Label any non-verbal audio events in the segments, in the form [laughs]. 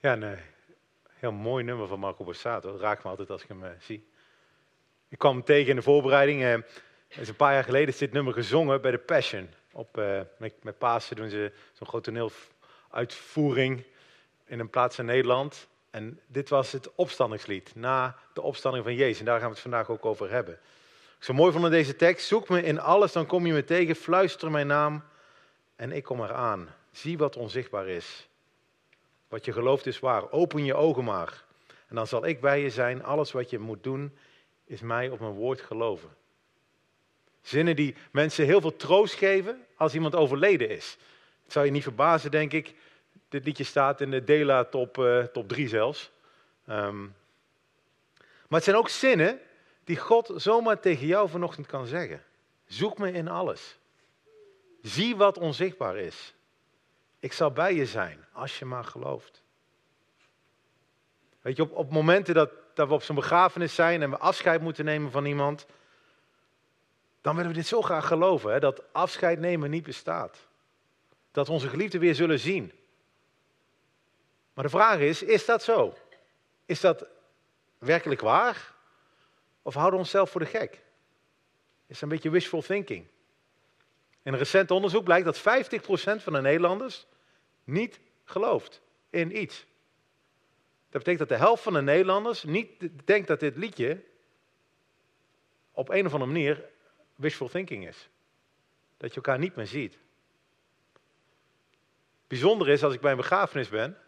Ja, een heel mooi nummer van Marco Borsato. Raakt me altijd als ik hem eh, zie. Ik kwam hem tegen in de voorbereiding. eh, is een paar jaar geleden is dit nummer gezongen bij de Passion. Op, eh, met, met Pasen doen ze zo'n groot toneeluitvoering in een plaats in Nederland. En dit was het opstandingslied na de opstanding van Jezus. En daar gaan we het vandaag ook over hebben. Ik zo mooi vond in deze tekst. Zoek me in alles, dan kom je me tegen. Fluister mijn naam en ik kom eraan. Zie wat onzichtbaar is. Wat je gelooft is waar. Open je ogen maar. En dan zal ik bij je zijn. Alles wat je moet doen is mij op mijn woord geloven. Zinnen die mensen heel veel troost geven als iemand overleden is. Het zou je niet verbazen, denk ik. Dit liedje staat in de Dela top, eh, top 3 zelfs. Ehm, maar het zijn ook zinnen die God zomaar tegen jou vanochtend kan zeggen. Zoek me in alles. Zie wat onzichtbaar is. Ik zal bij je zijn, als je maar gelooft. Weet je, op, op momenten dat, dat we op zo'n begrafenis zijn en we afscheid moeten nemen van iemand, dan willen we dit zo graag geloven, hè, dat afscheid nemen niet bestaat. Dat we onze geliefden weer zullen zien. Maar de vraag is, is dat zo? Is dat werkelijk waar? Of houden we onszelf voor de gek? Is een beetje wishful thinking? In een recent onderzoek blijkt dat 50% van de Nederlanders niet gelooft in iets. Dat betekent dat de helft van de Nederlanders niet denkt dat dit liedje op een of andere manier wishful thinking is. Dat je elkaar niet meer ziet. Bijzonder is, als ik bij een begrafenis ben,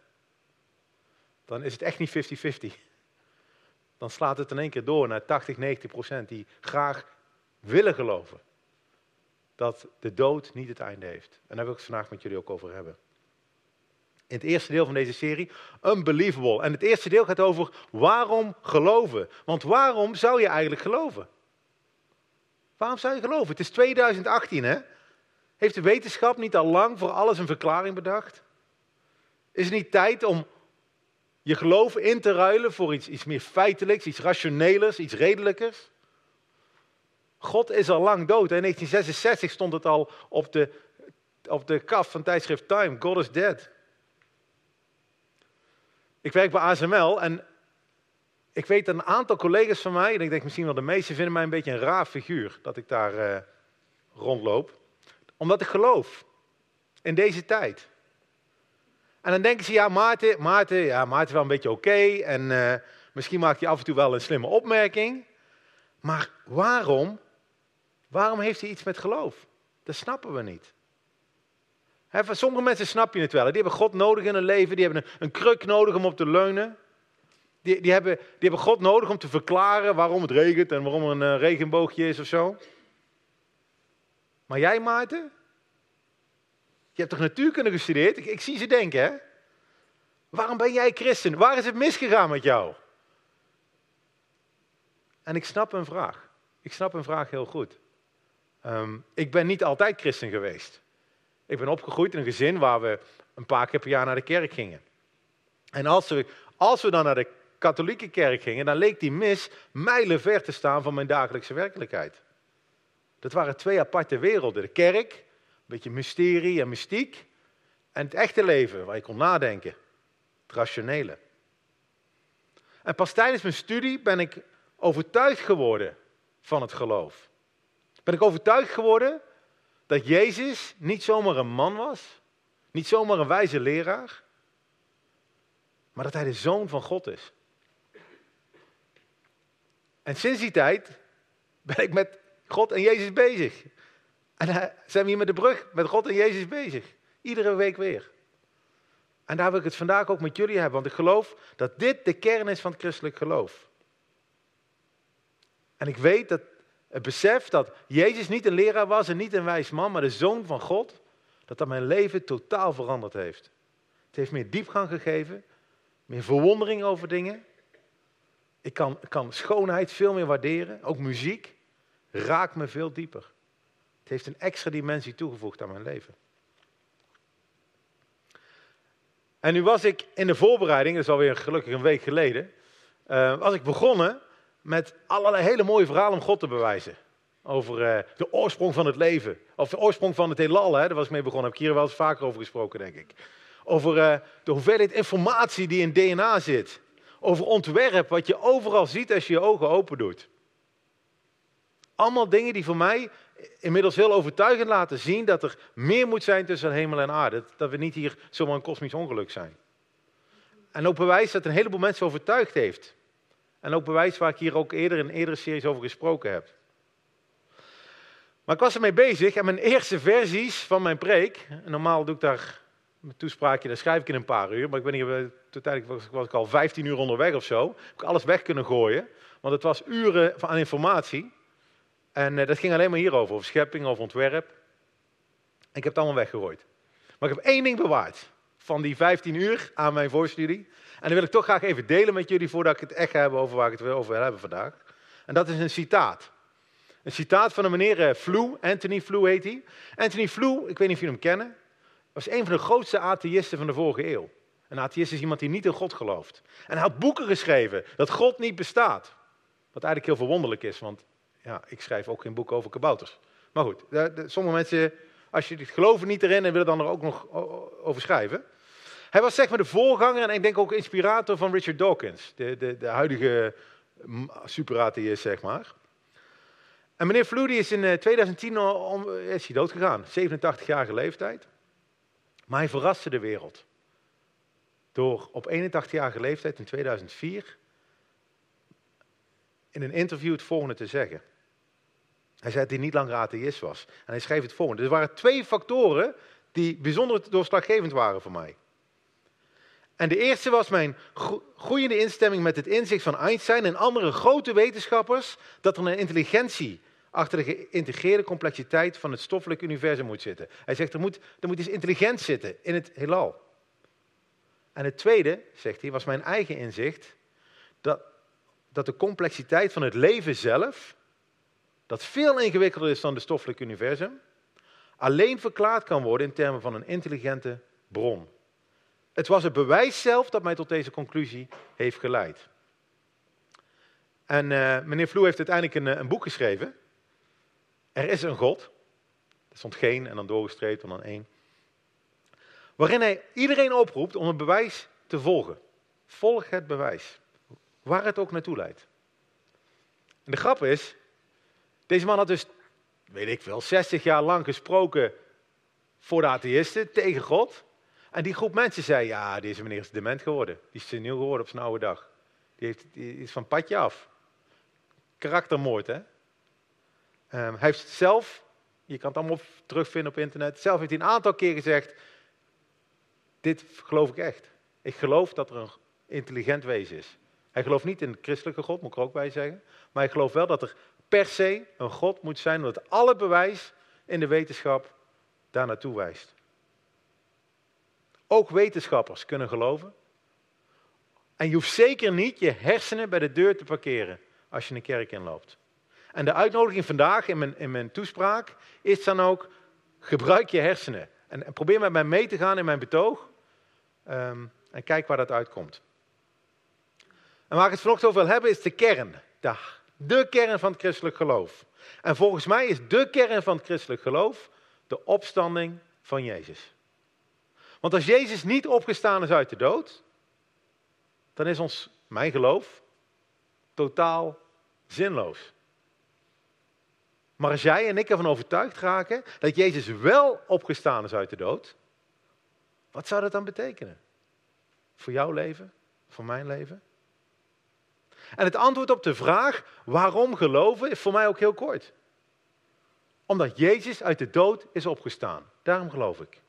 dan is het echt niet 50-50. Dan slaat het in één keer door naar 80, 90 procent die graag willen geloven dat de dood niet het einde heeft. En daar wil ik het vandaag met jullie ook over hebben. In het eerste deel van deze serie, Unbelievable. En het eerste deel gaat over waarom geloven. Want waarom zou je eigenlijk geloven? Waarom zou je geloven? Het is 2018, hè? Heeft de wetenschap niet al lang voor alles een verklaring bedacht? Is het niet tijd om je geloof in te ruilen voor iets, iets meer feitelijks, iets rationelers, iets redelijkers? God is al lang dood. In 1966 stond het al op de, op de kaf van tijdschrift Time. God is dead. Ik werk bij ASML en ik weet dat een aantal collega's van mij, en ik denk misschien wel de meesten, vinden mij een beetje een raar figuur dat ik daar uh, rondloop. Omdat ik geloof in deze tijd. En dan denken ze, ja Maarten, Maarten, ja, Maarten wel een beetje oké en uh, misschien maakt hij af en toe wel een slimme opmerking. Maar waarom, waarom heeft hij iets met geloof? Dat snappen we niet. Van sommige mensen snap je het wel. Die hebben God nodig in hun leven. Die hebben een, een kruk nodig om op te leunen. Die, die, hebben, die hebben God nodig om te verklaren waarom het regent en waarom er een uh, regenboogje is of zo. Maar jij, Maarten? Je hebt toch natuurkunde gestudeerd? Ik, ik zie ze denken, hè? Waarom ben jij christen? Waar is het misgegaan met jou? En ik snap een vraag. Ik snap een vraag heel goed. Um, ik ben niet altijd christen geweest. Ik ben opgegroeid in een gezin waar we een paar keer per jaar naar de kerk gingen. En als we, als we dan naar de katholieke kerk gingen, dan leek die mis mijlenver te staan van mijn dagelijkse werkelijkheid. Dat waren twee aparte werelden. De kerk, een beetje mysterie en mystiek. En het echte leven, waar je kon nadenken. Het rationele. En pas tijdens mijn studie ben ik overtuigd geworden van het geloof. Ben ik overtuigd geworden dat Jezus niet zomaar een man was, niet zomaar een wijze leraar, maar dat hij de zoon van God is. En sinds die tijd ben ik met God en Jezus bezig. En zijn we hier met de brug met God en Jezus bezig. Iedere week weer. En daar wil ik het vandaag ook met jullie hebben, want ik geloof dat dit de kern is van het christelijk geloof. En ik weet dat het besef dat Jezus niet een leraar was en niet een wijs man, maar de zoon van God, dat dat mijn leven totaal veranderd heeft. Het heeft meer diepgang gegeven, meer verwondering over dingen. Ik kan, kan schoonheid veel meer waarderen, ook muziek raakt me veel dieper. Het heeft een extra dimensie toegevoegd aan mijn leven. En nu was ik in de voorbereiding, dat is alweer gelukkig een week geleden, uh, was ik begonnen met allerlei hele mooie verhalen om God te bewijzen. Over uh, de oorsprong van het leven. Of de oorsprong van het heelal, hè? daar was ik mee begonnen. Heb ik hier wel eens vaker over gesproken, denk ik. over eh, de hoeveelheid informatie die in DNA zit. Over ontwerp, wat je overal ziet als je je ogen open doet. Allemaal dingen die voor mij inmiddels heel overtuigend laten zien dat er meer moet zijn tussen hemel en aarde. Dat we niet hier zomaar een kosmisch ongeluk zijn. En ook bewijs dat een heleboel mensen overtuigd heeft. En ook bewijs waar ik hier ook eerder in eerdere series over gesproken heb. Maar ik was ermee bezig en mijn eerste versies van mijn preek, normaal doe ik daar mijn toespraakje, daar schrijf ik in een paar uur, maar ik ben hier, uiteindelijk was, was ik al 15 uur onderweg of zo. Heb ik alles weg kunnen gooien, want het was uren aan informatie. En uh, dat ging alleen maar hierover, over schepping, over ontwerp. Ik heb het allemaal weggegooid. Maar ik heb één ding bewaard van die 15 uur aan mijn voorstudie. En dat wil ik toch graag even delen met jullie voordat ik het echt heb over waar ik het over wil hebben vandaag. En dat is een citaat. Een citaat van een meneer Flew, Anthony Flew heet hij. Anthony Flew, ik weet niet of jullie hem kennen, was een van de grootste atheïsten van de vorige eeuw. Een atheïst is iemand die niet in God gelooft. En hij had boeken geschreven dat God niet bestaat. Wat eigenlijk heel verwonderlijk is, want ja, ik schrijf ook geen boek over kabouters. Maar goed, sommige mensen, als je het geloven niet erin en willen dan er ook nog over schrijven. Hij was zeg maar de voorganger en ik denk ook inspirator van Richard Dawkins, de, de, de huidige superatheïst, zeg maar. En meneer Floody is in 2010 eh, om, is hij dood gegaan, 87-jarige leeftijd. Maar hij verraste de wereld. Door op 81-jarige leeftijd in 2004 in een interview het volgende te zeggen. Hij zei dat hij niet langer atheïst was. En hij schreef het volgende. Er waren twee factoren die bijzonder doorslaggevend waren voor mij. En de eerste was mijn groeiende instemming met het inzicht van Einstein en andere grote wetenschappers dat er een intelligentie achter de geïntegreerde complexiteit van het stoffelijk universum moet zitten. Hij zegt er moet, er moet iets intelligent zitten in het heelal. En het tweede, zegt hij, was mijn eigen inzicht dat, dat de complexiteit van het leven zelf, dat veel ingewikkelder is dan het stoffelijk universum, alleen verklaard kan worden in termen van een intelligente bron. Het was het bewijs zelf dat mij tot deze conclusie heeft geleid. En uh, meneer Vloe heeft uiteindelijk een, eh, een, boek geschreven. Er is een God. Er stond geen en dan doorgestreept en dan één. Waarin hij iedereen oproept om het bewijs te volgen. Volg het bewijs. Waar het ook naartoe leidt. En de grap is, deze man had dus, weet ik wel, 60 jaar lang gesproken voor de atheïsten tegen God. En die groep mensen zei, ja, deze meneer is dement geworden. Die is seniel geworden op zijn oude dag. Die, heeft, is van padje af. Karaktermoord, hè. Um, hij heeft zelf, je kan het allemaal terugvinden op internet, zelf heeft hij een aantal keer gezegd, dit geloof ik echt. Ik geloof dat er een intelligent wezen is. Hij gelooft niet in de christelijke God, moet ik er ook bij zeggen. Maar hij gelooft wel dat er per se een God moet zijn, omdat alle bewijs in de wetenschap daar naartoe wijst. Ook wetenschappers kunnen geloven. En je hoeft zeker niet je hersenen bij de deur te parkeren als je een kerk inloopt. En de uitnodiging vandaag in mijn, in mijn toespraak is dan ook, gebruik je hersenen. En, probeer met mij mee te gaan in mijn betoog. Um, en kijk waar dat uitkomt. En waar ik het vanochtend over wil hebben is de kern. De, de kern van het christelijk geloof. En volgens mij is de kern van het christelijk geloof de opstanding van Jezus. Want als Jezus niet opgestaan is uit de dood, dan is ons, mijn geloof, totaal zinloos. Maar als jij en ik ervan overtuigd raken dat Jezus wel opgestaan is uit de dood, wat zou dat dan betekenen? Voor jouw leven, voor mijn leven? En het antwoord op de vraag waarom geloven is voor mij ook heel kort. Omdat Jezus uit de dood is opgestaan. Daarom geloof ik.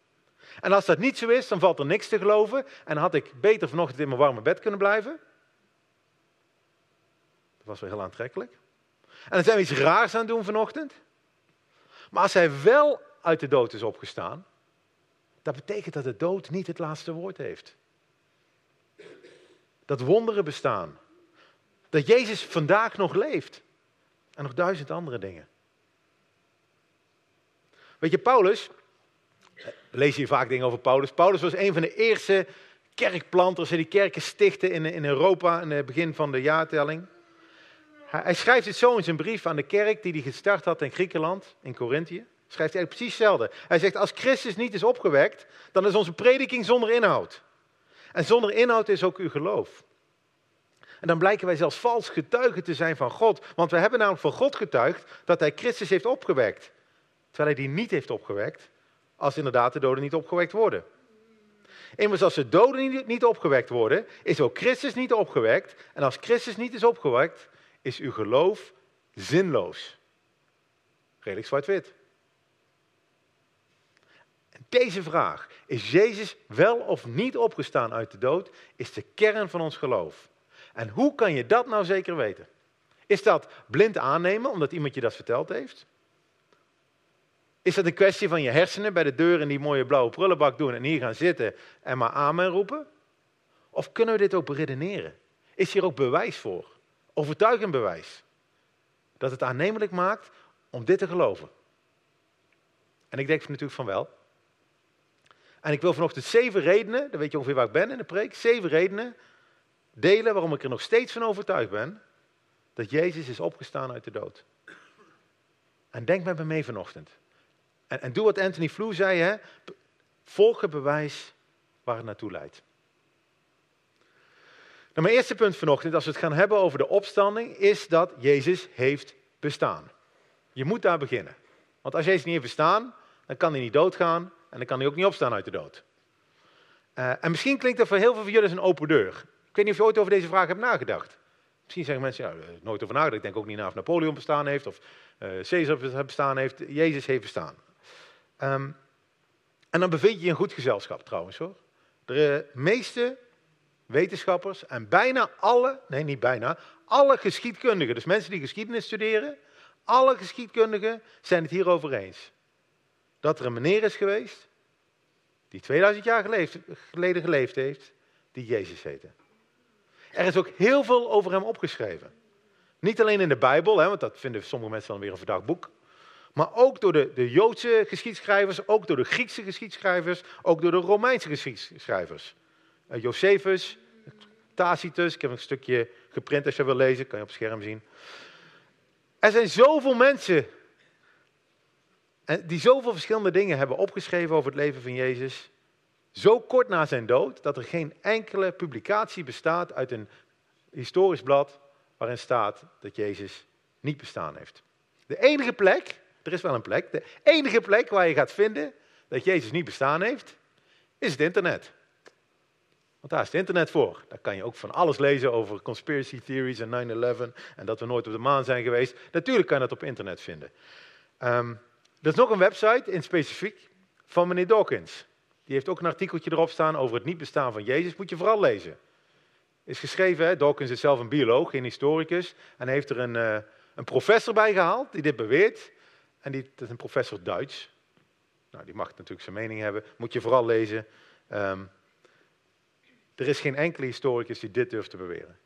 En als dat niet zo is, dan valt er niks te geloven. En had ik beter vanochtend in mijn warme bed kunnen blijven. Dat was wel heel aantrekkelijk. En dan zijn we iets raars aan het doen vanochtend. Maar als hij wel uit de dood is opgestaan, dat betekent dat de dood niet het laatste woord heeft. Dat wonderen bestaan. Dat Jezus vandaag nog leeft. En nog duizend andere dingen. Weet je, Paulus, lezen hier vaak dingen over Paulus. Paulus was een van de eerste kerkplanters die kerken stichten in, in Europa in het begin van de jaartelling. Hij, hij schrijft het zo in zijn brief aan de kerk die hij gestart had in Griekenland, in Corinthië. Schrijft hij precies hetzelfde. Hij zegt, als Christus niet is opgewekt, dan is onze prediking zonder inhoud. En zonder inhoud is ook uw geloof. En dan blijken wij zelfs vals getuigen te zijn van God. Want we hebben namelijk van God getuigd dat hij Christus heeft opgewekt. Terwijl hij die niet heeft opgewekt, als inderdaad de doden niet opgewekt worden. Immers als de doden niet opgewekt worden, is ook Christus niet opgewekt. En als Christus niet is opgewekt, is uw geloof zinloos. Redelijk zwart-wit. Deze vraag, is Jezus wel of niet opgestaan uit de dood, is de kern van ons geloof. En hoe kan je dat nou zeker weten? Is dat blind aannemen omdat iemand je dat verteld heeft? Is dat een kwestie van je hersenen bij de deur in die mooie blauwe prullenbak doen en hier gaan zitten en maar amen roepen? Of kunnen we dit ook beredeneren? Is hier ook bewijs voor? Overtuigend bewijs? Dat het aannemelijk maakt om dit te geloven? En ik denk natuurlijk van wel. En ik wil vanochtend zeven redenen, dan weet je ongeveer waar ik ben in de preek, zeven redenen delen waarom ik er nog steeds van overtuigd ben dat Jezus is opgestaan uit de dood. En denk met me mee vanochtend. En, en doe wat Anthony Flew zei, hè? volg het bewijs waar het naartoe leidt. Nou, mijn eerste punt vanochtend, als we het gaan hebben over de opstanding, is dat Jezus heeft bestaan. Je moet daar beginnen. Want als Jezus niet heeft bestaan, dan kan hij niet doodgaan en dan kan hij ook niet opstaan uit de dood. Uh, en misschien klinkt dat voor heel veel van jullie als een open deur. Ik weet niet of je ooit over deze vraag hebt nagedacht. Misschien zeggen mensen, ja, nooit over nagedacht. Ik denk ook niet na of Napoleon bestaan heeft of uh, Caesar bestaan heeft. Jezus heeft bestaan. Um, en dan bevind je je in goed gezelschap trouwens hoor. De meeste wetenschappers en bijna alle, nee niet bijna, alle geschiedkundigen, dus mensen die geschiedenis studeren, alle geschiedkundigen zijn het hierover eens. Dat er een meneer is geweest, die 2000 jaar geleden geleefd heeft, die Jezus heette. Er is ook heel veel over hem opgeschreven. Niet alleen in de Bijbel, hè, want dat vinden sommige mensen dan weer een verdacht boek. Maar ook door de, de Joodse geschiedschrijvers, ook door de Griekse geschiedschrijvers, ook door de Romeinse geschiedschrijvers. Uh, Josephus, Tacitus, ik heb een stukje geprint als je wil lezen, kan je op het scherm zien. Er zijn zoveel mensen die zoveel verschillende dingen hebben opgeschreven over het leven van Jezus. Zo kort na zijn dood dat er geen enkele publicatie bestaat uit een historisch blad waarin staat dat Jezus niet bestaan heeft. De enige plek, er is wel een plek, de enige plek waar je gaat vinden dat Jezus niet bestaan heeft, is het internet. Want daar is het internet voor. Daar kan je ook van alles lezen over conspiracy theories en 9-11 en dat we nooit op de maan zijn geweest. Natuurlijk kan je dat op internet vinden. Um, er is nog een website in specifiek van meneer Dawkins. Die heeft ook een artikeltje erop staan over het niet bestaan van Jezus. Moet je vooral lezen. Is geschreven, hè? Dawkins is zelf een bioloog, geen historicus. En heeft er een, uh, een professor bij gehaald die dit beweert. En die, dat is een professor Duits. Nou, die mag natuurlijk zijn mening hebben. Moet je vooral lezen. Um, er is geen enkele historicus die dit durft te beweren.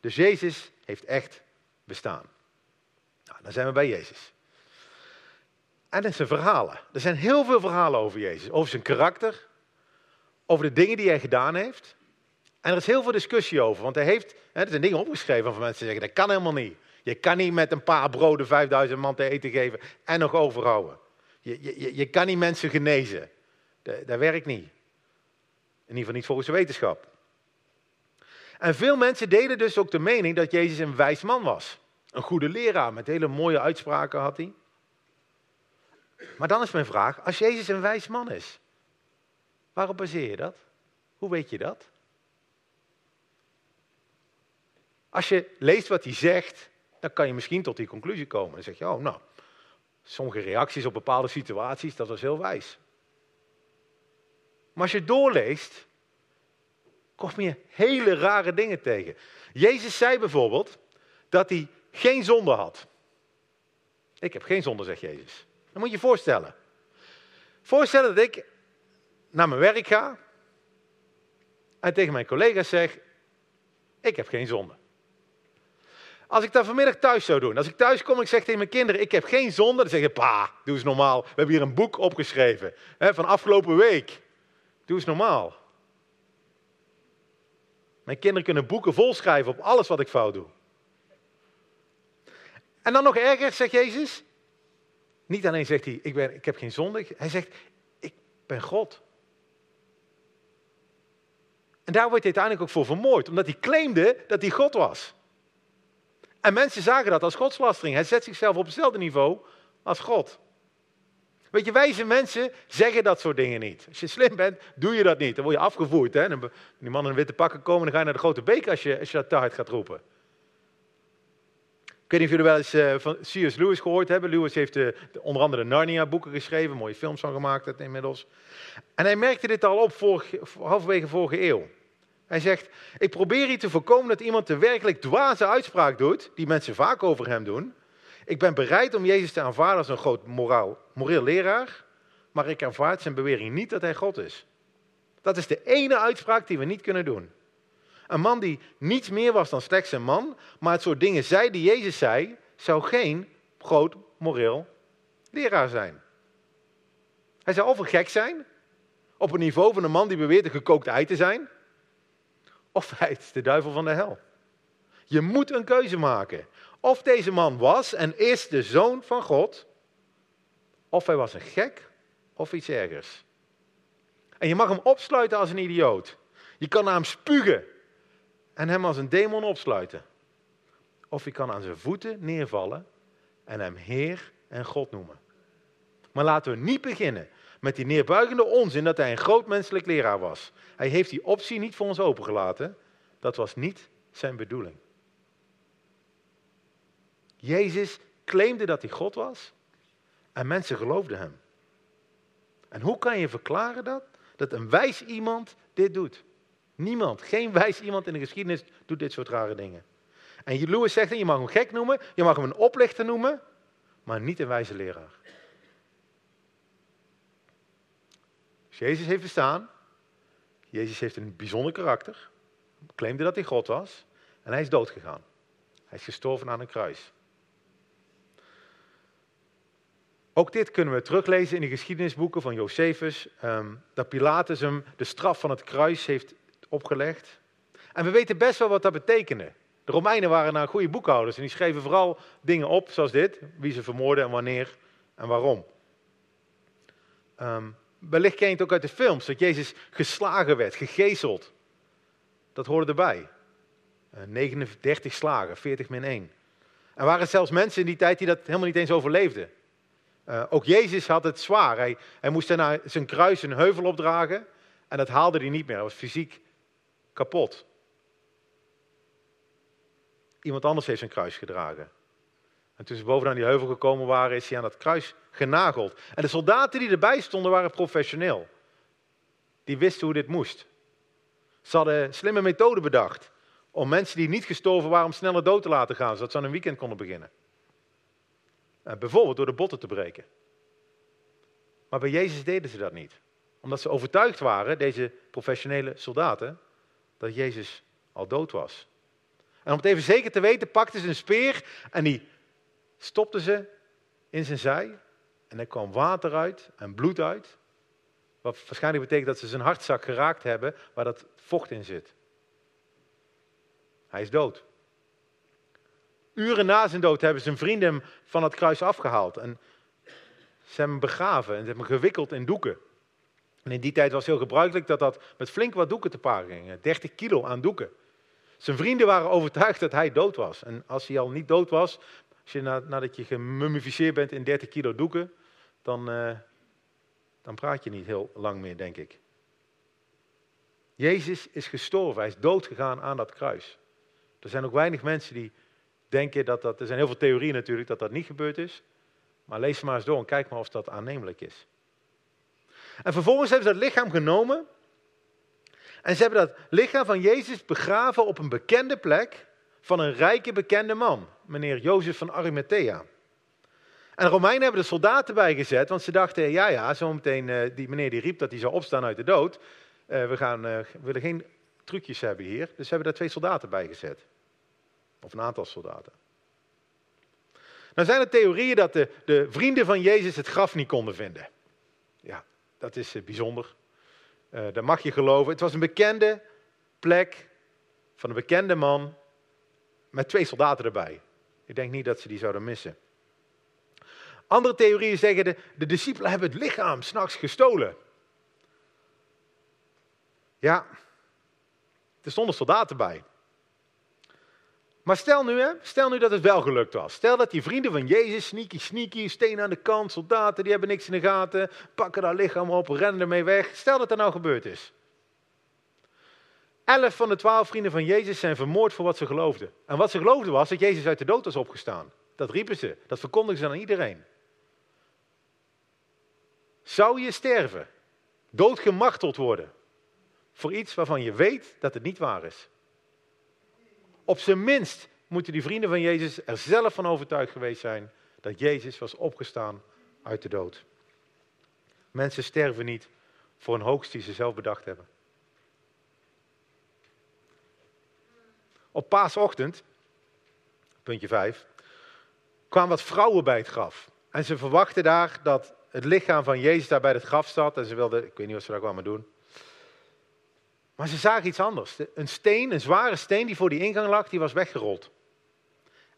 Dus Jezus heeft echt bestaan. Nou, dan zijn we bij Jezus. En dat zijn verhalen. Er zijn heel veel verhalen over Jezus. Over zijn karakter. Over de dingen die hij gedaan heeft. En er is heel veel discussie over. Want hij heeft, hè, er zijn dingen opgeschreven van mensen die zeggen, dat kan helemaal niet. Je kan niet met een paar broden 5000 man te eten geven en nog overhouden. Je, je, je kan niet mensen genezen. Dat, dat werkt niet. In ieder geval niet volgens de wetenschap. En veel mensen deden dus ook de mening dat Jezus een wijs man was. Een goede leraar, met hele mooie uitspraken had hij. Maar dan is mijn vraag, als Jezus een wijs man is, waarop baseer je dat? Hoe weet je dat? Als je leest wat hij zegt, dan kan je misschien tot die conclusie komen. Dan zeg je, oh nou, sommige reacties op bepaalde situaties, dat was heel wijs. Maar als je doorleest, kom je hele rare dingen tegen. Jezus zei bijvoorbeeld dat hij geen zonde had. Ik heb geen zonde, zegt Jezus. Dan moet je je voorstellen. Voorstellen dat ik naar mijn werk ga en tegen mijn collega's zeg, ik heb geen zonde. Als ik dat vanmiddag thuis zou doen, als ik thuis kom en ik zeg tegen mijn kinderen, ik heb geen zonde, dan zeg je, pa, doe eens normaal. We hebben hier een boek opgeschreven hè, van afgelopen week. Doe eens normaal. Mijn kinderen kunnen boeken volschrijven op alles wat ik fout doe. En dan nog erger, zegt Jezus, Niet alleen zegt hij, ik, ben, ik heb geen zonde. Hij zegt, ik ben God. En daar wordt hij uiteindelijk ook voor vermoord, omdat hij claimde dat hij God was. En mensen zagen dat als godslastering. Hij zet zichzelf op hetzelfde niveau als God. Weet je, wijze mensen zeggen dat soort dingen niet. Als je slim bent, doe je dat niet. Dan word je afgevoerd. Hè? Dan, die mannen in witte pakken komen, dan ga je naar de grote beek als je, als je dat te hard gaat roepen. Ik weet niet of jullie wel eens uh, van C.S. Lewis gehoord hebben. Lewis heeft de, onder andere de Narnia-boeken geschreven, mooie films van gemaakt inmiddels. En hij merkte dit al op vorige, halverwege vorige eeuw. Hij zegt, ik probeer hier te voorkomen dat iemand de werkelijk dwaze uitspraak doet, die mensen vaak over hem doen. Ik ben bereid om Jezus te aanvaarden als een groot moraal, moreel leraar, maar ik aanvaard zijn bewering niet dat hij God is. Dat is de ene uitspraak die we niet kunnen doen. Een man die niets meer was dan slechts een man, maar het soort dingen zei die Jezus zei, zou geen groot moreel leraar zijn. Hij zou of gek zijn, op het niveau van een man die beweert een gekookt ei te zijn, of hij is de duivel van de hel. Je moet een keuze maken. Of deze man was en is de zoon van God, of hij was een gek of iets ergers. En je mag hem opsluiten als een idioot. Je kan naar hem spugen en hem als een demon opsluiten. Of je kan aan zijn voeten neervallen en hem Heer en God noemen. Maar laten we niet beginnen met die neerbuigende onzin dat hij een groot menselijk leraar was. Hij heeft die optie niet voor ons opengelaten. Dat was niet zijn bedoeling. Jezus claimde dat hij God was en mensen geloofden hem. En hoe kan je verklaren dat? Dat een wijs iemand dit doet. Niemand, geen wijs iemand in de geschiedenis doet dit soort rare dingen. En Lewis zegt, je mag hem gek noemen, je mag hem een oplichter noemen, maar niet een wijze leraar. Dus Jezus heeft bestaan. Jezus heeft een bijzonder karakter. Claimde dat hij God was. En hij is doodgegaan. Hij is gestorven aan een kruis. Ook dit kunnen we teruglezen in de geschiedenisboeken van Josephus. Um, dat Pilatus hem de straf van het kruis heeft opgelegd. En we weten best wel wat dat betekende. De Romeinen waren nou goede boekhouders en die schreven vooral dingen op zoals dit. Wie ze vermoorden en wanneer en waarom. Um, wellicht ken je het ook uit de films, dat Jezus geslagen werd, gegezeld. Dat hoorde erbij. 39 eh, slagen, 40 min 1. Er waren zelfs mensen in die tijd die dat helemaal niet eens overleefden. Uh, ook Jezus had het zwaar. Hij, hij moest daarna zijn kruis een heuvel opdragen en dat haalde hij niet meer. Hij was fysiek kapot. Iemand anders heeft zijn kruis gedragen. En toen ze bovenaan die heuvel gekomen waren, is hij aan dat kruis genageld. En de soldaten die erbij stonden waren professioneel. Die wisten hoe dit moest. Ze hadden slimme methoden bedacht om mensen die niet gestorven waren om sneller dood te laten gaan, zodat ze aan een weekend konden beginnen. Bijvoorbeeld door de botten te breken. Maar bij Jezus deden ze dat niet. Omdat ze overtuigd waren, deze professionele soldaten, dat Jezus al dood was. En om het even zeker te weten, pakten ze een speer en die stopten ze in zijn zij. En er kwam water uit en bloed uit. Wat waarschijnlijk betekent dat ze zijn hartzak geraakt hebben waar dat vocht in zit. Hij is dood. Uren na zijn dood hebben zijn vrienden hem van het kruis afgehaald. En ze hebben hem begraven en ze hebben hem gewikkeld in doeken. En in die tijd was het heel gebruikelijk dat dat met flink wat doeken te paard ging. 30 kilo aan doeken. Zijn vrienden waren overtuigd dat hij dood was. En als hij al niet dood was, als je nadat je gemummificeerd bent in 30 kilo doeken, dan, uh, dan praat je niet heel lang meer, denk ik. Jezus is gestorven, hij is doodgegaan aan dat kruis. Er zijn ook weinig mensen die denken dat dat, er zijn heel veel theorieën natuurlijk dat dat niet gebeurd is. Maar lees maar eens door en kijk maar of dat aannemelijk is. En vervolgens hebben ze dat lichaam genomen. En ze hebben dat lichaam van Jezus begraven op een bekende plek van een rijke bekende man, meneer Jozef van Arimathea. En de Romeinen hebben de soldaten bijgezet, want ze dachten, ja ja, zometeen uh, die meneer die riep dat hij zou opstaan uit de dood. Uh, we, gaan, we willen geen trucjes hebben hier, dus ze hebben daar twee soldaten bijgezet. Of een aantal soldaten. Nou zijn er theorieën dat de, de vrienden van Jezus het graf niet konden vinden. Ja, dat is bijzonder. Dat mag je geloven. Het was een bekende plek van een bekende man met twee soldaten erbij. Ik denk niet dat ze die zouden missen. Andere theorieën zeggen de, de discipelen hebben het lichaam s'nachts gestolen. Ja, er stonden soldaten bij. Maar stel nu, hè, stel nu dat het wel gelukt was. Stel dat die vrienden van Jezus, sneaky, sneaky, steen aan de kant, soldaten, die hebben niks in de gaten, pakken dat lichaam op, rennen ermee weg. Stel dat er nou gebeurd is. Elf van de twaalf vrienden van Jezus zijn vermoord voor wat ze geloofden. En wat ze geloofden was dat Jezus uit de dood was opgestaan. Dat riepen ze, dat verkondigden ze aan iedereen. Zou je sterven, doodgemarteld worden, voor iets waarvan je weet dat het niet waar is? Op zijn minst moeten die vrienden van Jezus er zelf van overtuigd geweest zijn dat Jezus was opgestaan uit de dood. Mensen sterven niet voor een hoogst die ze zelf bedacht hebben. Op paasochtend, puntje 5, kwamen wat vrouwen bij het graf. En ze verwachten daar dat het lichaam van Jezus daar bij het graf zat. En ze wilden, ik weet niet wat ze daar kwamen doen. Maar ze zagen iets anders. Een steen, een zware steen die voor die ingang lag, die was weggerold.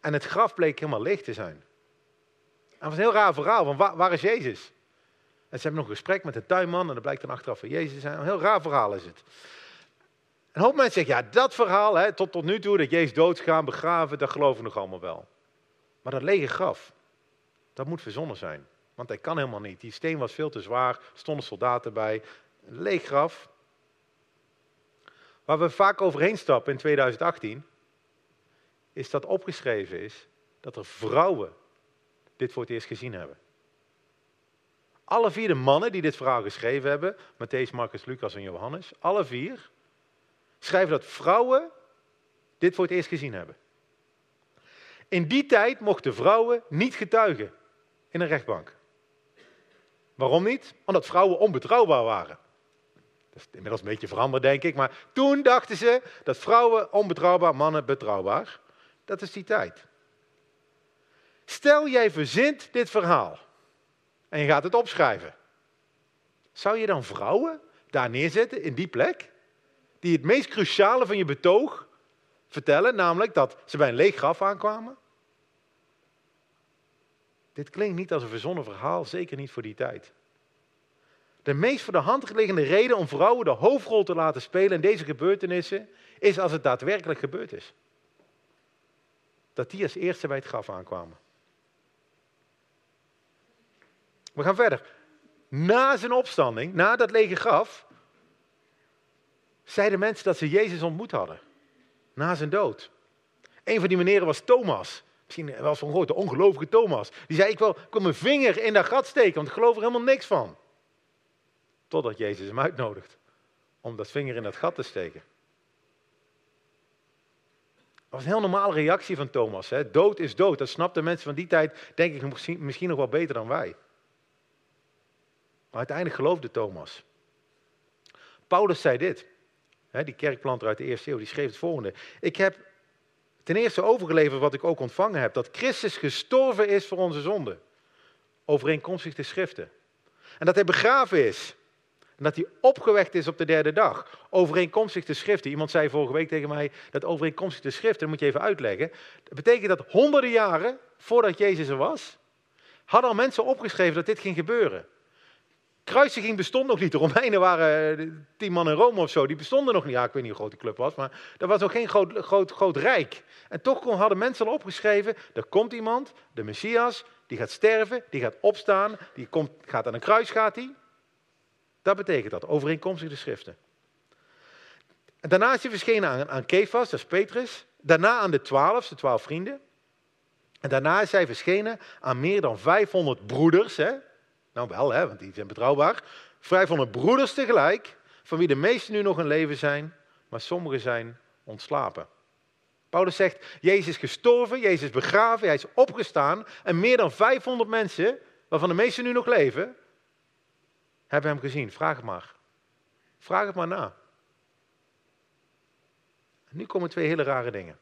En het graf bleek helemaal leeg te zijn. En dat was een heel raar verhaal, want waar, is Jezus? En ze hebben nog een gesprek met de tuinman en dat blijkt dan achteraf van Jezus zijn. Een heel raar verhaal is het. Een hoop mensen zeggen, ja, dat verhaal, hè, tot, tot nu toe, dat Jezus doodgaan, begraven, dat geloven we nog allemaal wel. Maar dat lege graf, dat moet verzonnen zijn. Want hij kan helemaal niet. Die steen was veel te zwaar, stonden soldaten bij. Een leeg graf. Waar we vaak overheen stappen in 2018, is dat opgeschreven is dat er vrouwen dit voor het eerst gezien hebben. Alle vier de mannen die dit verhaal geschreven hebben, Matthäus, Marcus, Lucas en Johannes, alle vier schrijven dat vrouwen dit voor het eerst gezien hebben. In die tijd mochten vrouwen niet getuigen in een rechtbank. Waarom niet? Omdat vrouwen onbetrouwbaar waren. Dat is inmiddels een beetje veranderd, denk ik. Maar toen dachten ze dat vrouwen onbetrouwbaar, mannen betrouwbaar. Dat is die tijd. Stel jij verzint dit verhaal en je gaat het opschrijven. Zou je dan vrouwen daar neerzetten in die plek? Die het meest cruciale van je betoog vertellen, namelijk dat ze bij een leeg graf aankwamen? Dit klinkt niet als een verzonnen verhaal, zeker niet voor die tijd. De meest voor de hand liggende reden om vrouwen de hoofdrol te laten spelen in deze gebeurtenissen is als het daadwerkelijk gebeurd is. Dat die als eerste bij het graf aankwamen. We gaan verder. Na zijn opstanding, na dat lege graf, zeiden mensen dat ze Jezus ontmoet hadden. Na zijn dood. Een van die meneren was Thomas. Misschien was van gehoord, de ongelovige Thomas. Die zei, ik wil, mijn vinger in dat gat steken, want ik geloof er helemaal niks van. Totdat Jezus hem uitnodigt om dat vinger in dat gat te steken. Dat was een heel normale reactie van Thomas. Hè? Dood is dood. Dat snapten mensen van die tijd, denk ik, misschien nog wel beter dan wij. Maar uiteindelijk geloofde Thomas. Paulus zei dit. Die kerkplanter uit de eerste eeuw, die schreef het volgende. Ik heb ten eerste overgeleverd wat ik ook ontvangen heb. Dat Christus gestorven is voor onze zonden. Overeenkomstig de schriften. En dat hij begraven is. En dat hij opgewekt is op de derde dag. Overeenkomstig de schriften. Iemand zei vorige week tegen mij dat overeenkomstig de schriften, dat moet je even uitleggen. Dat betekent dat honderden jaren voordat Jezus er was, hadden al mensen opgeschreven dat dit ging gebeuren. Kruisiging bestond nog niet. De Romeinen waren eh, tien man in Rome of zo. Die bestonden nog niet. Ja, ik weet niet hoe groot die club was, maar er was nog geen groot, groot, rijk. En toch hadden mensen al opgeschreven, er komt iemand, de Messias, die gaat sterven, die gaat opstaan, die komt, gaat aan een kruis, gaat hij. Dat betekent dat, overeenkomstig de schriften. En daarna is hij verschenen aan, aan Kefas, dat is Petrus. Daarna aan de twaalf, de twaalf vrienden. En daarna is hij verschenen aan meer dan 500 broeders. Hè? Nou wel, hè, want die zijn betrouwbaar. 500 broeders tegelijk, van wie de meesten nu nog in leven zijn, maar sommigen zijn ontslapen. Paulus zegt, Jezus is gestorven, Jezus is begraven, hij is opgestaan. En meer dan 500 mensen, waarvan de meesten nu nog leven, hebben hem gezien. Vraag het maar. Vraag het maar na. En nu komen twee hele rare dingen.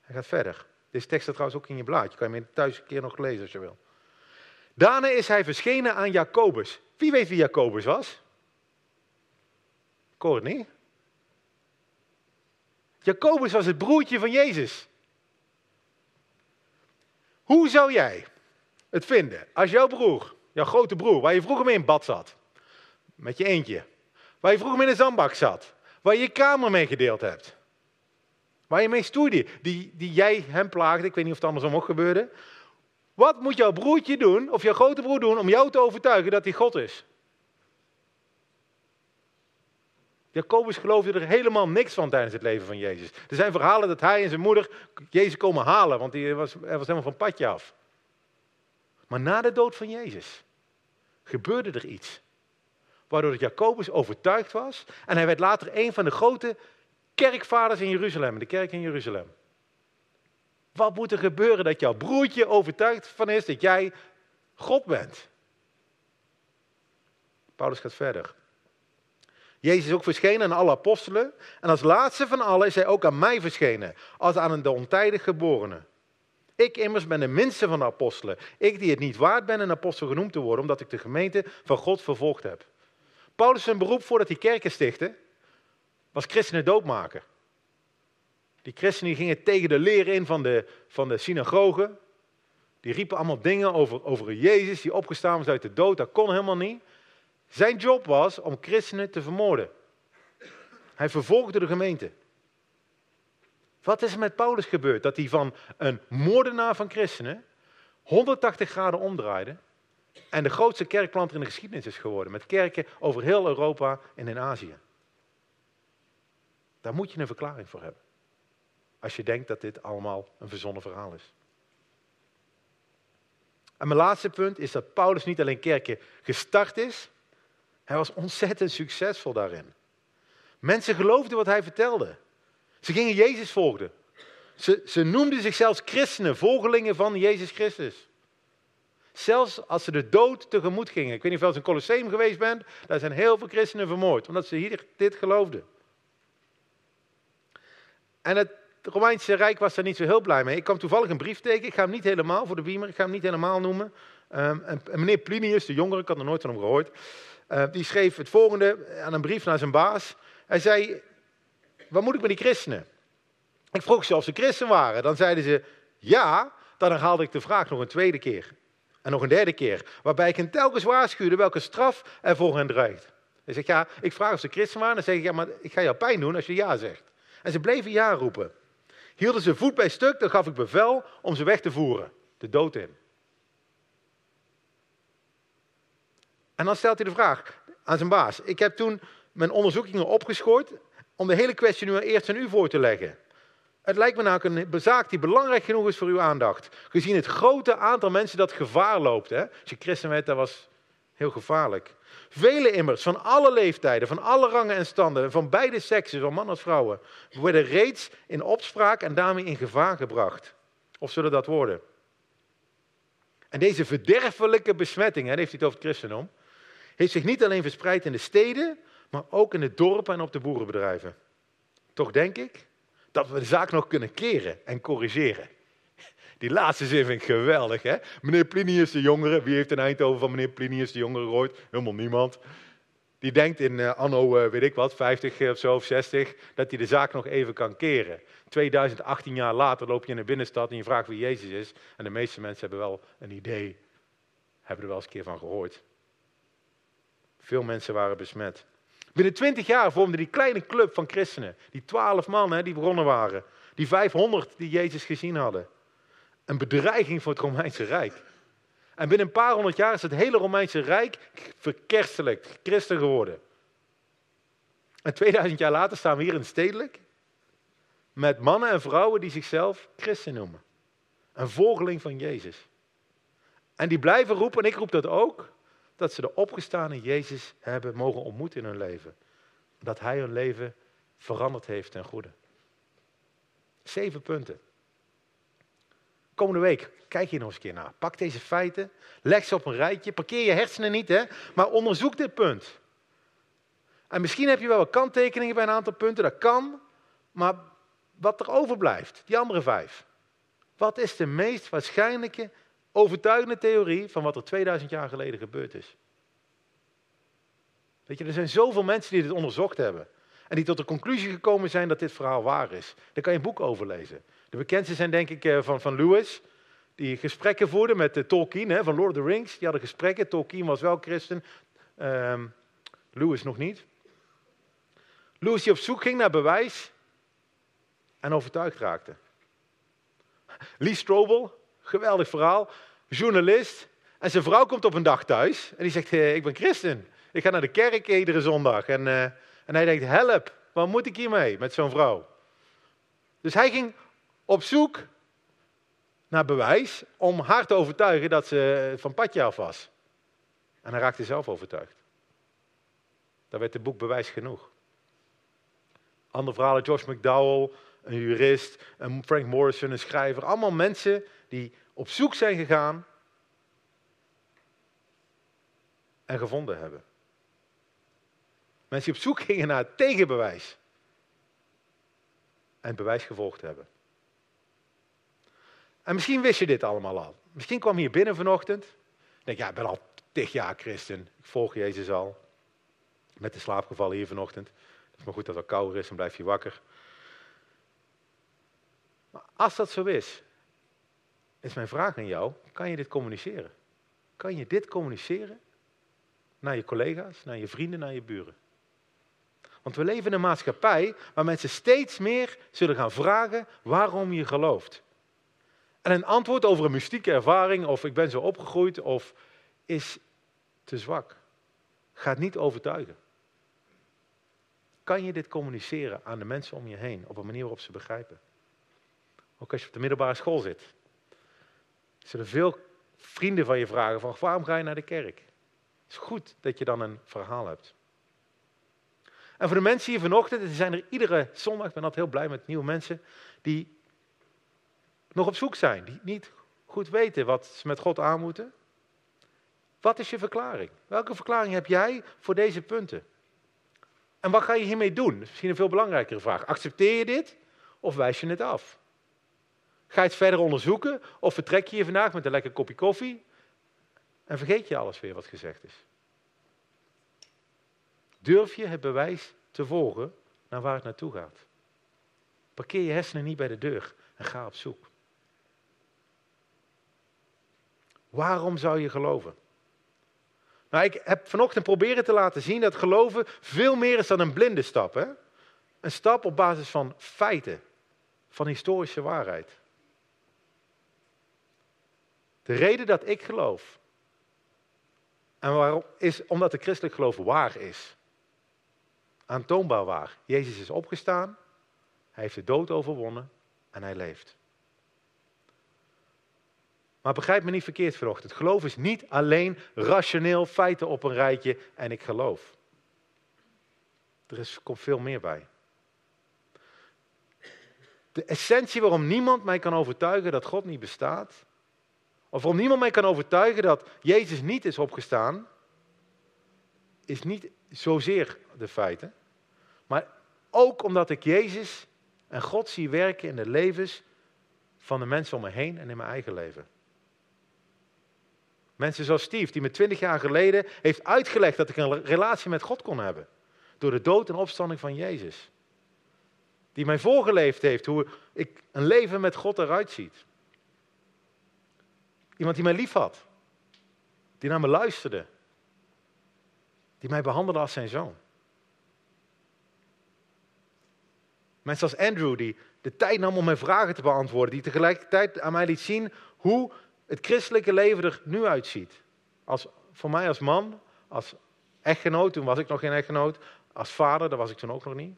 Hij gaat verder. Deze tekst staat trouwens ook in je blaadje. Kan je hem thuis een keer nog lezen als je wil. Daarna is hij verschenen aan Jacobus. Wie weet wie Jacobus was? Courtney. Jacobus was het broertje van Jezus. Hoe zou jij het vinden. Als jouw broer, jouw grote broer, waar je vroeger mee in bad zat, met je eentje, waar je vroeger mee in de zandbak zat, waar je je kamer mee gedeeld hebt, waar je mee stoeide, die, die jij hem plaagde, ik weet niet of het andersom ook gebeurde. Wat moet jouw broertje doen, of jouw grote broer doen, om jou te overtuigen dat hij God is? Jacobus geloofde er helemaal niks van tijdens het leven van Jezus. Er zijn verhalen dat hij en zijn moeder Jezus komen halen, want hij was, hij was helemaal van padje af. Maar na de dood van Jezus gebeurde er iets. Waardoor Jacobus overtuigd was en hij werd later een van de grote kerkvaders in Jeruzalem, de kerk in Jeruzalem. Wat moet er gebeuren dat jouw broertje overtuigd van is dat jij God bent? Paulus gaat verder. Jezus is ook verschenen aan alle apostelen. En als laatste van allen is hij ook aan mij verschenen, als aan een ontijdig geborene. Ik immers ben de minste van de apostelen. Ik die het niet waard ben een apostel genoemd te worden, omdat ik de gemeente van God vervolgd heb. Paulus zijn beroep voordat hij kerken stichtte, was christenen doodmaken. Die christenen gingen tegen de leer in van de, van de synagogen. Die riepen allemaal dingen over, over Jezus die opgestaan was uit de dood. Dat kon helemaal niet. Zijn job was om christenen te vermoorden. Hij vervolgde de gemeente. Wat is er met Paulus gebeurd? Dat hij van een moordenaar van christenen 180 graden omdraaide en de grootste kerkplanter in de geschiedenis is geworden. Met kerken over heel Europa en in Azië. Daar moet je een verklaring voor hebben. Als je denkt dat dit allemaal een verzonnen verhaal is. En mijn laatste punt is dat Paulus niet alleen kerken gestart is, hij was ontzettend succesvol daarin. Mensen geloofden wat hij vertelde. Ze gingen Jezus volgen. Ze, ze noemden zichzelf christenen, volgelingen van Jezus Christus. Zelfs als ze de dood tegemoet gingen. Ik weet niet of je eens in Colosseum geweest bent. Daar zijn heel veel christenen vermoord, omdat ze hier dit geloofden. En het Romeinse Rijk was daar niet zo heel blij mee. Ik kwam toevallig een brief tegen. Ik ga hem niet helemaal voor de beamer, ik ga hem niet helemaal noemen. En meneer Plinius, de jongere, ik had er nooit van hem gehoord. Uh, die schreef het volgende aan een brief naar zijn baas. Hij zei, wat moet ik met die christenen? Ik vroeg ze of ze christen waren. Dan zeiden ze, ja. Dan herhaalde ik de vraag nog een tweede keer. En nog een derde keer. Waarbij ik hen telkens waarschuwde welke straf er voor hen dreigt. Hij zegt, ja, ik vraag of ze christen waren. Dan zeg ik, ja, maar ik ga jou pijn doen als je ja zegt. En ze bleven ja roepen. Hielden ze voet bij stuk, dan gaf ik bevel om ze weg te voeren. De dood in. En dan stelt hij de vraag aan zijn baas. Ik heb toen mijn onderzoekingen opgeschoord om de hele kwestie nu eerst aan u voor te leggen. Het lijkt me namelijk een zaak die belangrijk genoeg is voor uw aandacht. Gezien het grote aantal mensen dat gevaar loopt. Hè? Als je christen werd, dat was heel gevaarlijk. Vele immers, van alle leeftijden, van alle rangen en standen, van beide seksen, van mannen als vrouwen, worden reeds in opspraak en daarmee in gevaar gebracht. Of zullen dat worden? En deze verderfelijke besmetting, hè, heeft hij het over het christendom, heeft zich niet alleen verspreid in de steden, maar ook in de dorpen en op de boerenbedrijven. Toch denk ik dat we de zaak nog kunnen keren en corrigeren. Die laatste zin vind ik geweldig, hè? Meneer Plinius de Jongere, wie heeft een Eindhoven van meneer Plinius de Jongere gehoord? Helemaal niemand. Die denkt in uh, anno, uh, weet ik wat, 50 of zo of 60, dat hij de zaak nog even kan keren. 2018 jaar later loop je in de binnenstad en je vraagt wie Jezus is. En de meeste mensen hebben wel een idee, hebben er wel eens een keer van gehoord. Veel mensen waren besmet. Binnen 20 jaar vormde die kleine club van christenen, die 12 man hè, die begonnen waren, die 500 die Jezus gezien hadden, een bedreiging voor het Romeinse Rijk. En binnen een paar honderd jaar is het hele Romeinse Rijk verkerstelijk, christen geworden. En 2000 jaar later staan we hier in stedelijk met mannen en vrouwen die zichzelf christen noemen. Een volgeling van Jezus. En die blijven roepen, en ik roep dat ook, dat ze de opgestane Jezus hebben mogen ontmoeten in hun leven. Dat Hij hun leven veranderd heeft ten goede. Zeven punten. Komende week, kijk hier nog eens een keer naar. Pak deze feiten, leg ze op een rijtje. Parkeer je hersenen niet, hè? maar onderzoek dit punt. En misschien heb je wel wat kanttekeningen bij een aantal punten, dat kan. Maar wat er overblijft, die andere vijf. Wat is de meest waarschijnlijke overtuigende theorie van wat er 2000 jaar geleden gebeurd is. Weet je, er zijn zoveel mensen die dit onderzocht hebben. En die tot de conclusie gekomen zijn dat dit verhaal waar is. Daar kan je een boek over lezen. De bekendste zijn denk ik eh, van, van Lewis. die gesprekken voerden met de Tolkien hè, van Lord of the Rings. Die hadden gesprekken. Tolkien was wel christen, ehm, Lewis nog niet. Lewis die op zoek ging naar bewijs en overtuigd raakte. Lee Strobel, geweldig verhaal, journalist. En zijn vrouw komt op een dag thuis en die zegt, eh, ik ben christen. Ik ga naar de kerk iedere zondag. En, uh, en hij denkt, help, wat moet ik hiermee met zo'n vrouw? Dus hij ging op zoek naar bewijs om haar te overtuigen dat ze van padje af was. En hij raakte zelf overtuigd. Daar werd het boek bewijs genoeg. Andere verhalen, Josh McDowell, een jurist, en Frank Morrison, een schrijver. Allemaal mensen die op zoek zijn gegaan en gevonden hebben. Mensen die op zoek gingen naar het tegenbewijs. En bewijs gevolgd hebben. En misschien wist je dit allemaal al. Misschien kwam je hier binnen vanochtend. Denk, ja, ik ben al tig jaar christen. Ik volg Jezus al. Met de slaapgevallen hier vanochtend. Het is maar goed dat het kouder is, dan blijf je wakker. Maar als dat zo is, is mijn vraag aan jou, kan je dit communiceren? Kan je dit communiceren naar je collega's, naar je vrienden, naar je buren? Want we leven in een maatschappij waar mensen steeds meer zullen gaan vragen waarom je gelooft. En een antwoord over een mystieke ervaring, of ik ben zo opgegroeid, of is te zwak. Gaat niet overtuigen. Kan je dit communiceren aan de mensen om je heen op een manier waarop ze begrijpen? Ook als je op de middelbare school zit. Zullen veel vrienden van je vragen van waarom ga je naar de kerk? Het is goed dat je dan een verhaal hebt. En voor de mensen hier vanochtend, er zijn er iedere zondag, ik ben altijd heel blij met nieuwe mensen, die nog op zoek zijn, die niet goed weten wat ze met God aan moeten. Wat is je verklaring? Welke verklaring heb jij voor deze punten? En wat ga je hiermee doen? Dat is misschien een veel belangrijkere vraag. Accepteer je dit of wijs je het af? Ga je het verder onderzoeken of vertrek je hier vandaag met een lekker kopje koffie en vergeet je alles weer wat gezegd is? Durf je het bewijs te volgen naar waar het naartoe gaat? Parkeer je hersenen niet bij de deur en ga op zoek. Waarom zou je geloven? Nou, ik heb vanochtend proberen te laten zien dat geloven veel meer is dan een blinde stap. Hè? Een stap op basis van feiten, van historische waarheid. De reden dat ik geloof, en waarom, is omdat de christelijk geloof waar is. Aantoonbaar waar. Jezus is opgestaan, hij heeft de dood overwonnen en hij leeft. Maar begrijp me niet verkeerd vanochtend. Geloof is niet alleen rationeel feiten op een rijtje en ik geloof. Er is, komt veel meer bij. De essentie waarom niemand mij kan overtuigen dat God niet bestaat, of waarom niemand mij kan overtuigen dat Jezus niet is opgestaan, is niet zozeer de feiten, maar ook omdat ik Jezus en God zie werken in de levens van de mensen om me heen en in mijn eigen leven. Mensen zoals Steve, die me twintig jaar geleden heeft uitgelegd dat ik een relatie met God kon hebben. Door de dood en opstanding van Jezus. Die mij voorgeleefd heeft hoe ik een leven met God eruit ziet. Iemand die mij lief had. Die naar me luisterde. Die mij behandelde als zijn zoon. Mensen als Andrew, die de tijd nam om mijn vragen te beantwoorden. Die tegelijkertijd aan mij liet zien hoe het christelijke leven er nu uitziet. Als, voor mij als man, als echtgenoot, toen was ik nog geen echtgenoot. Als vader, dat was ik toen ook nog niet.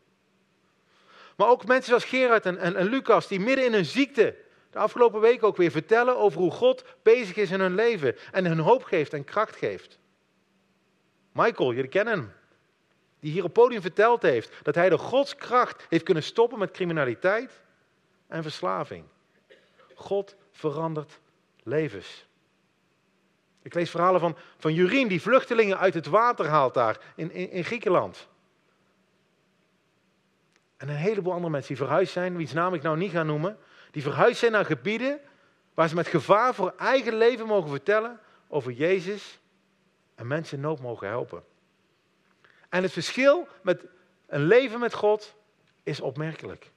Maar ook mensen zoals Gerard en, en, Lucas, die midden in hun ziekte de afgelopen week ook weer vertellen over hoe God bezig is in hun leven. En hun hoop geeft en kracht geeft. Michael, jullie kennen hem. Die hier op podium verteld heeft dat hij door Gods kracht heeft kunnen stoppen met criminaliteit en verslaving. God verandert levens. Ik lees verhalen van, van Jurien die vluchtelingen uit het water haalt daar in, in, Griekenland. En een heleboel andere mensen die verhuisd zijn, wiens naam ik nou niet ga noemen, die verhuisd zijn naar gebieden waar ze met gevaar voor eigen leven mogen vertellen over Jezus en mensen in nood mogen helpen. En het verschil met een leven met God is opmerkelijk.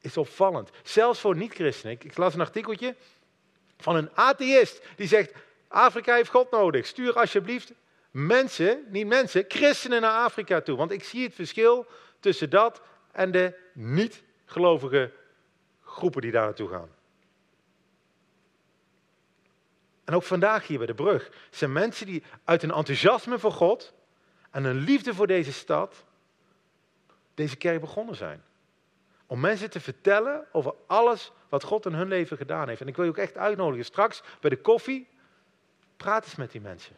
Is opvallend. Zelfs voor niet-christenen. Ik, ik las een artikeltje Van een atheïst die zegt, Afrika heeft God nodig. Stuur alsjeblieft mensen, niet mensen, christenen naar Afrika toe. Want ik zie het verschil tussen dat en de niet-gelovige groepen die daar naartoe gaan. En ook vandaag hier bij de brug zijn mensen die uit een enthousiasme voor God en een liefde voor deze stad deze kerk begonnen zijn. Om mensen te vertellen over alles wat God in hun leven gedaan heeft. En ik wil je ook echt uitnodigen. Straks bij de koffie, praat eens met die mensen.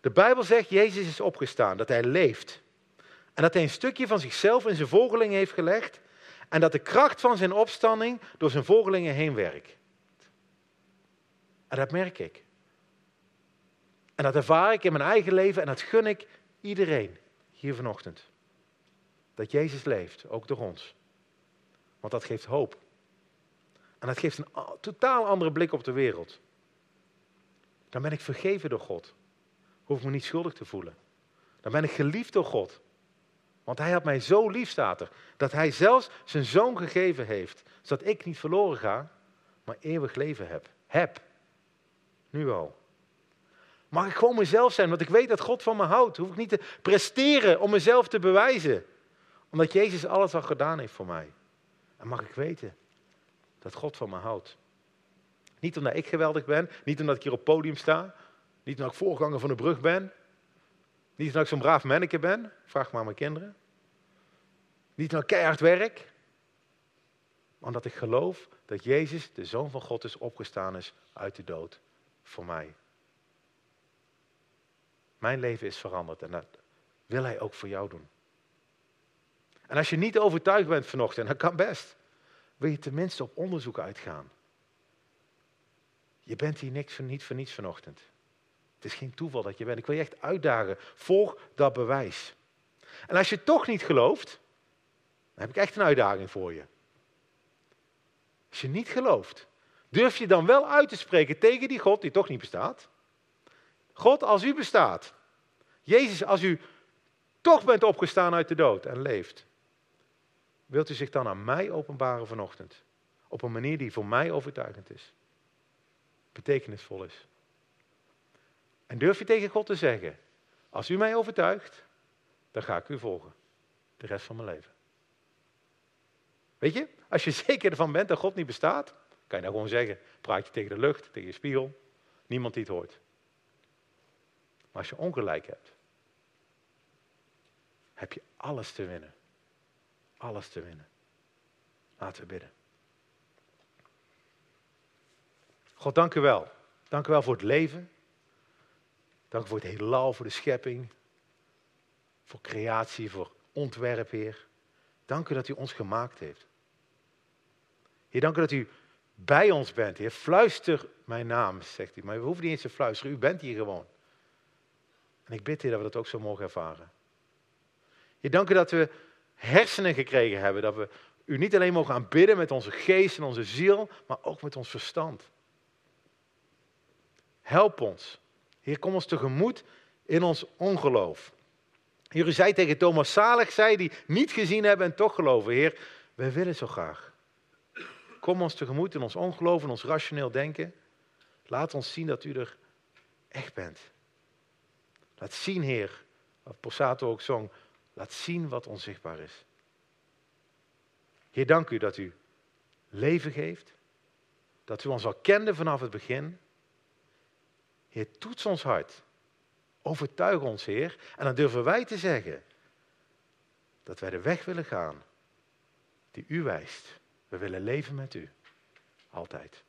De Bijbel zegt, Jezus is opgestaan, dat hij leeft. En dat hij een stukje van zichzelf in zijn volgelingen heeft gelegd. En dat de kracht van zijn opstanding door zijn volgelingen heen werkt. En dat merk ik. En dat ervaar ik in mijn eigen leven en dat gun ik iedereen hier vanochtend. Dat Jezus leeft, ook door ons. Want dat geeft hoop. En dat geeft een totaal andere blik op de wereld. Dan ben ik vergeven door God. Hoef ik me niet schuldig te voelen. Dan ben ik geliefd door God. Want hij had mij zo lief, staat dat hij zelfs zijn zoon gegeven heeft, zodat ik niet verloren ga, maar eeuwig leven heb. Heb. Nu al. Mag ik gewoon mezelf zijn, want ik weet dat God van me houdt. Hoef ik niet te presteren om mezelf te bewijzen. Omdat Jezus alles al gedaan heeft voor mij. En mag ik weten dat God van me houdt. Niet omdat ik geweldig ben, niet omdat ik hier op het podium sta, niet omdat ik voorganger van de brug ben, niet omdat ik zo'n braaf manneke ben, vraag maar mijn kinderen. Niet omdat ik keihard werk, maar omdat ik geloof dat Jezus, de Zoon van God, is opgestaan is uit de dood voor mij. Mijn leven is veranderd en dat wil Hij ook voor jou doen. En als je niet overtuigd bent vanochtend, dat kan best, wil je tenminste op onderzoek uitgaan. Je bent hier niks voor, niet voor niets vanochtend. Het is geen toeval dat je bent. Ik wil je echt uitdagen. Volg dat bewijs. En als je toch niet gelooft, dan heb ik echt een uitdaging voor je. Als je niet gelooft, durf je dan wel uit te spreken tegen die God die toch niet bestaat? God, als u bestaat. Jezus, als u toch bent opgestaan uit de dood en leeft. Wilt u zich dan aan mij openbaren vanochtend? Op een manier die voor mij overtuigend is. Betekenisvol is. En durf je tegen God te zeggen, als u mij overtuigt, dan ga ik u volgen. De rest van mijn leven. Weet je, als je [laughs] zeker ervan bent dat God niet bestaat, kan je dat gewoon zeggen. Praat je tegen de lucht, tegen je spiegel. Niemand die het hoort. Maar als je ongelijk hebt, heb je alles te winnen. Alles te winnen. Laten we bidden. God, dank u wel. Dank u wel voor het leven. Dank u voor het heelal, voor de schepping. Voor creatie, voor ontwerp, Heer. Dank u dat u ons gemaakt heeft. Heer, dank u dat u bij ons bent, Heer. Fluister mijn naam, zegt u. Maar we hoeven niet eens te fluisteren. U bent hier gewoon. En ik bid, Heer, dat we dat ook zo mogen ervaren. Heer, dank u dat we hersenen gekregen hebben. Dat we u niet alleen mogen aanbidden met onze geest en onze ziel, maar ook met ons verstand. Help ons. Heer, kom ons tegemoet in ons ongeloof. Heer, u zei tegen Thomas, zalig zij die niet gezien hebben en toch geloven. Heer, wij willen zo graag. Kom ons tegemoet in ons ongeloof en ons rationeel denken. Laat ons zien dat u er echt bent. Laat zien, Heer, wat Posato ook zong, laat zien wat onzichtbaar is. Heer, dank u dat u leven geeft, dat u ons al kende vanaf het begin. Heer, toets ons hart. Overtuig ons, Heer. En dan durven wij te zeggen dat wij de weg willen gaan die u wijst. We willen leven met u. Altijd.